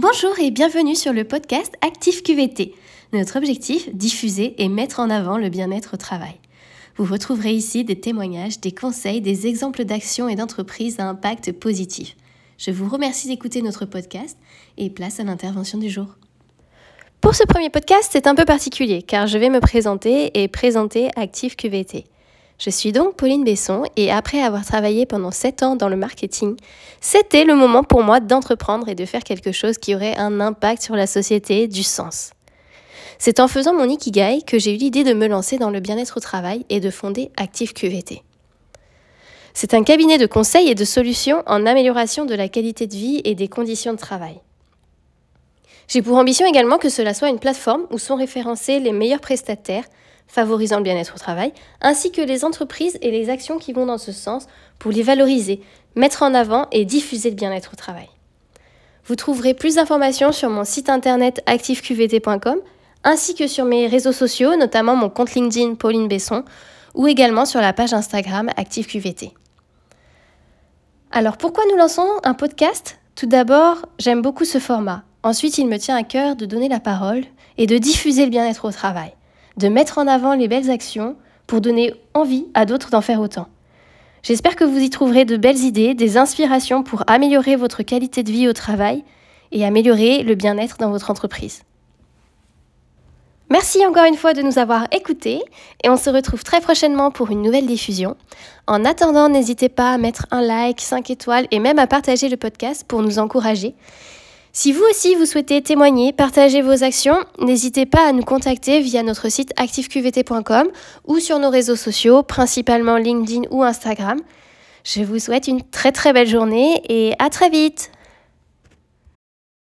Bonjour et bienvenue sur le podcast Actif QVT. Notre objectif, diffuser et mettre en avant le bien-être au travail. Vous retrouverez ici des témoignages, des conseils, des exemples d'actions et d'entreprises à impact positif. Je vous remercie d'écouter notre podcast et place à l'intervention du jour. Pour ce premier podcast, c'est un peu particulier car je vais me présenter et présenter Actif QVT. Je suis donc Pauline Besson et après avoir travaillé pendant 7 ans dans le marketing, c'était le moment pour moi d'entreprendre et de faire quelque chose qui aurait un impact sur la société, du sens. C'est en faisant mon Ikigai que j'ai eu l'idée de me lancer dans le bien-être au travail et de fonder Active QVT. C'est un cabinet de conseils et de solutions en amélioration de la qualité de vie et des conditions de travail. J'ai pour ambition également que cela soit une plateforme où sont référencés les meilleurs prestataires favorisant le bien-être au travail, ainsi que les entreprises et les actions qui vont dans ce sens pour les valoriser, mettre en avant et diffuser le bien-être au travail. Vous trouverez plus d'informations sur mon site internet activeqvt.com ainsi que sur mes réseaux sociaux, notamment mon compte LinkedIn Pauline Besson ou également sur la page Instagram ActiveQVT. Alors pourquoi nous lançons un podcast? Tout d'abord, j'aime beaucoup ce format. Ensuite, il me tient à cœur de donner la parole et de diffuser le bien-être au travail de mettre en avant les belles actions pour donner envie à d'autres d'en faire autant. J'espère que vous y trouverez de belles idées, des inspirations pour améliorer votre qualité de vie au travail et améliorer le bien-être dans votre entreprise. Merci encore une fois de nous avoir écoutés et on se retrouve très prochainement pour une nouvelle diffusion. En attendant, n'hésitez pas à mettre un like, 5 étoiles et même à partager le podcast pour nous encourager. Si vous aussi vous souhaitez témoigner, partager vos actions, n'hésitez pas à nous contacter via notre site activeqvt.com ou sur nos réseaux sociaux, principalement LinkedIn ou Instagram. Je vous souhaite une très très belle journée et à très vite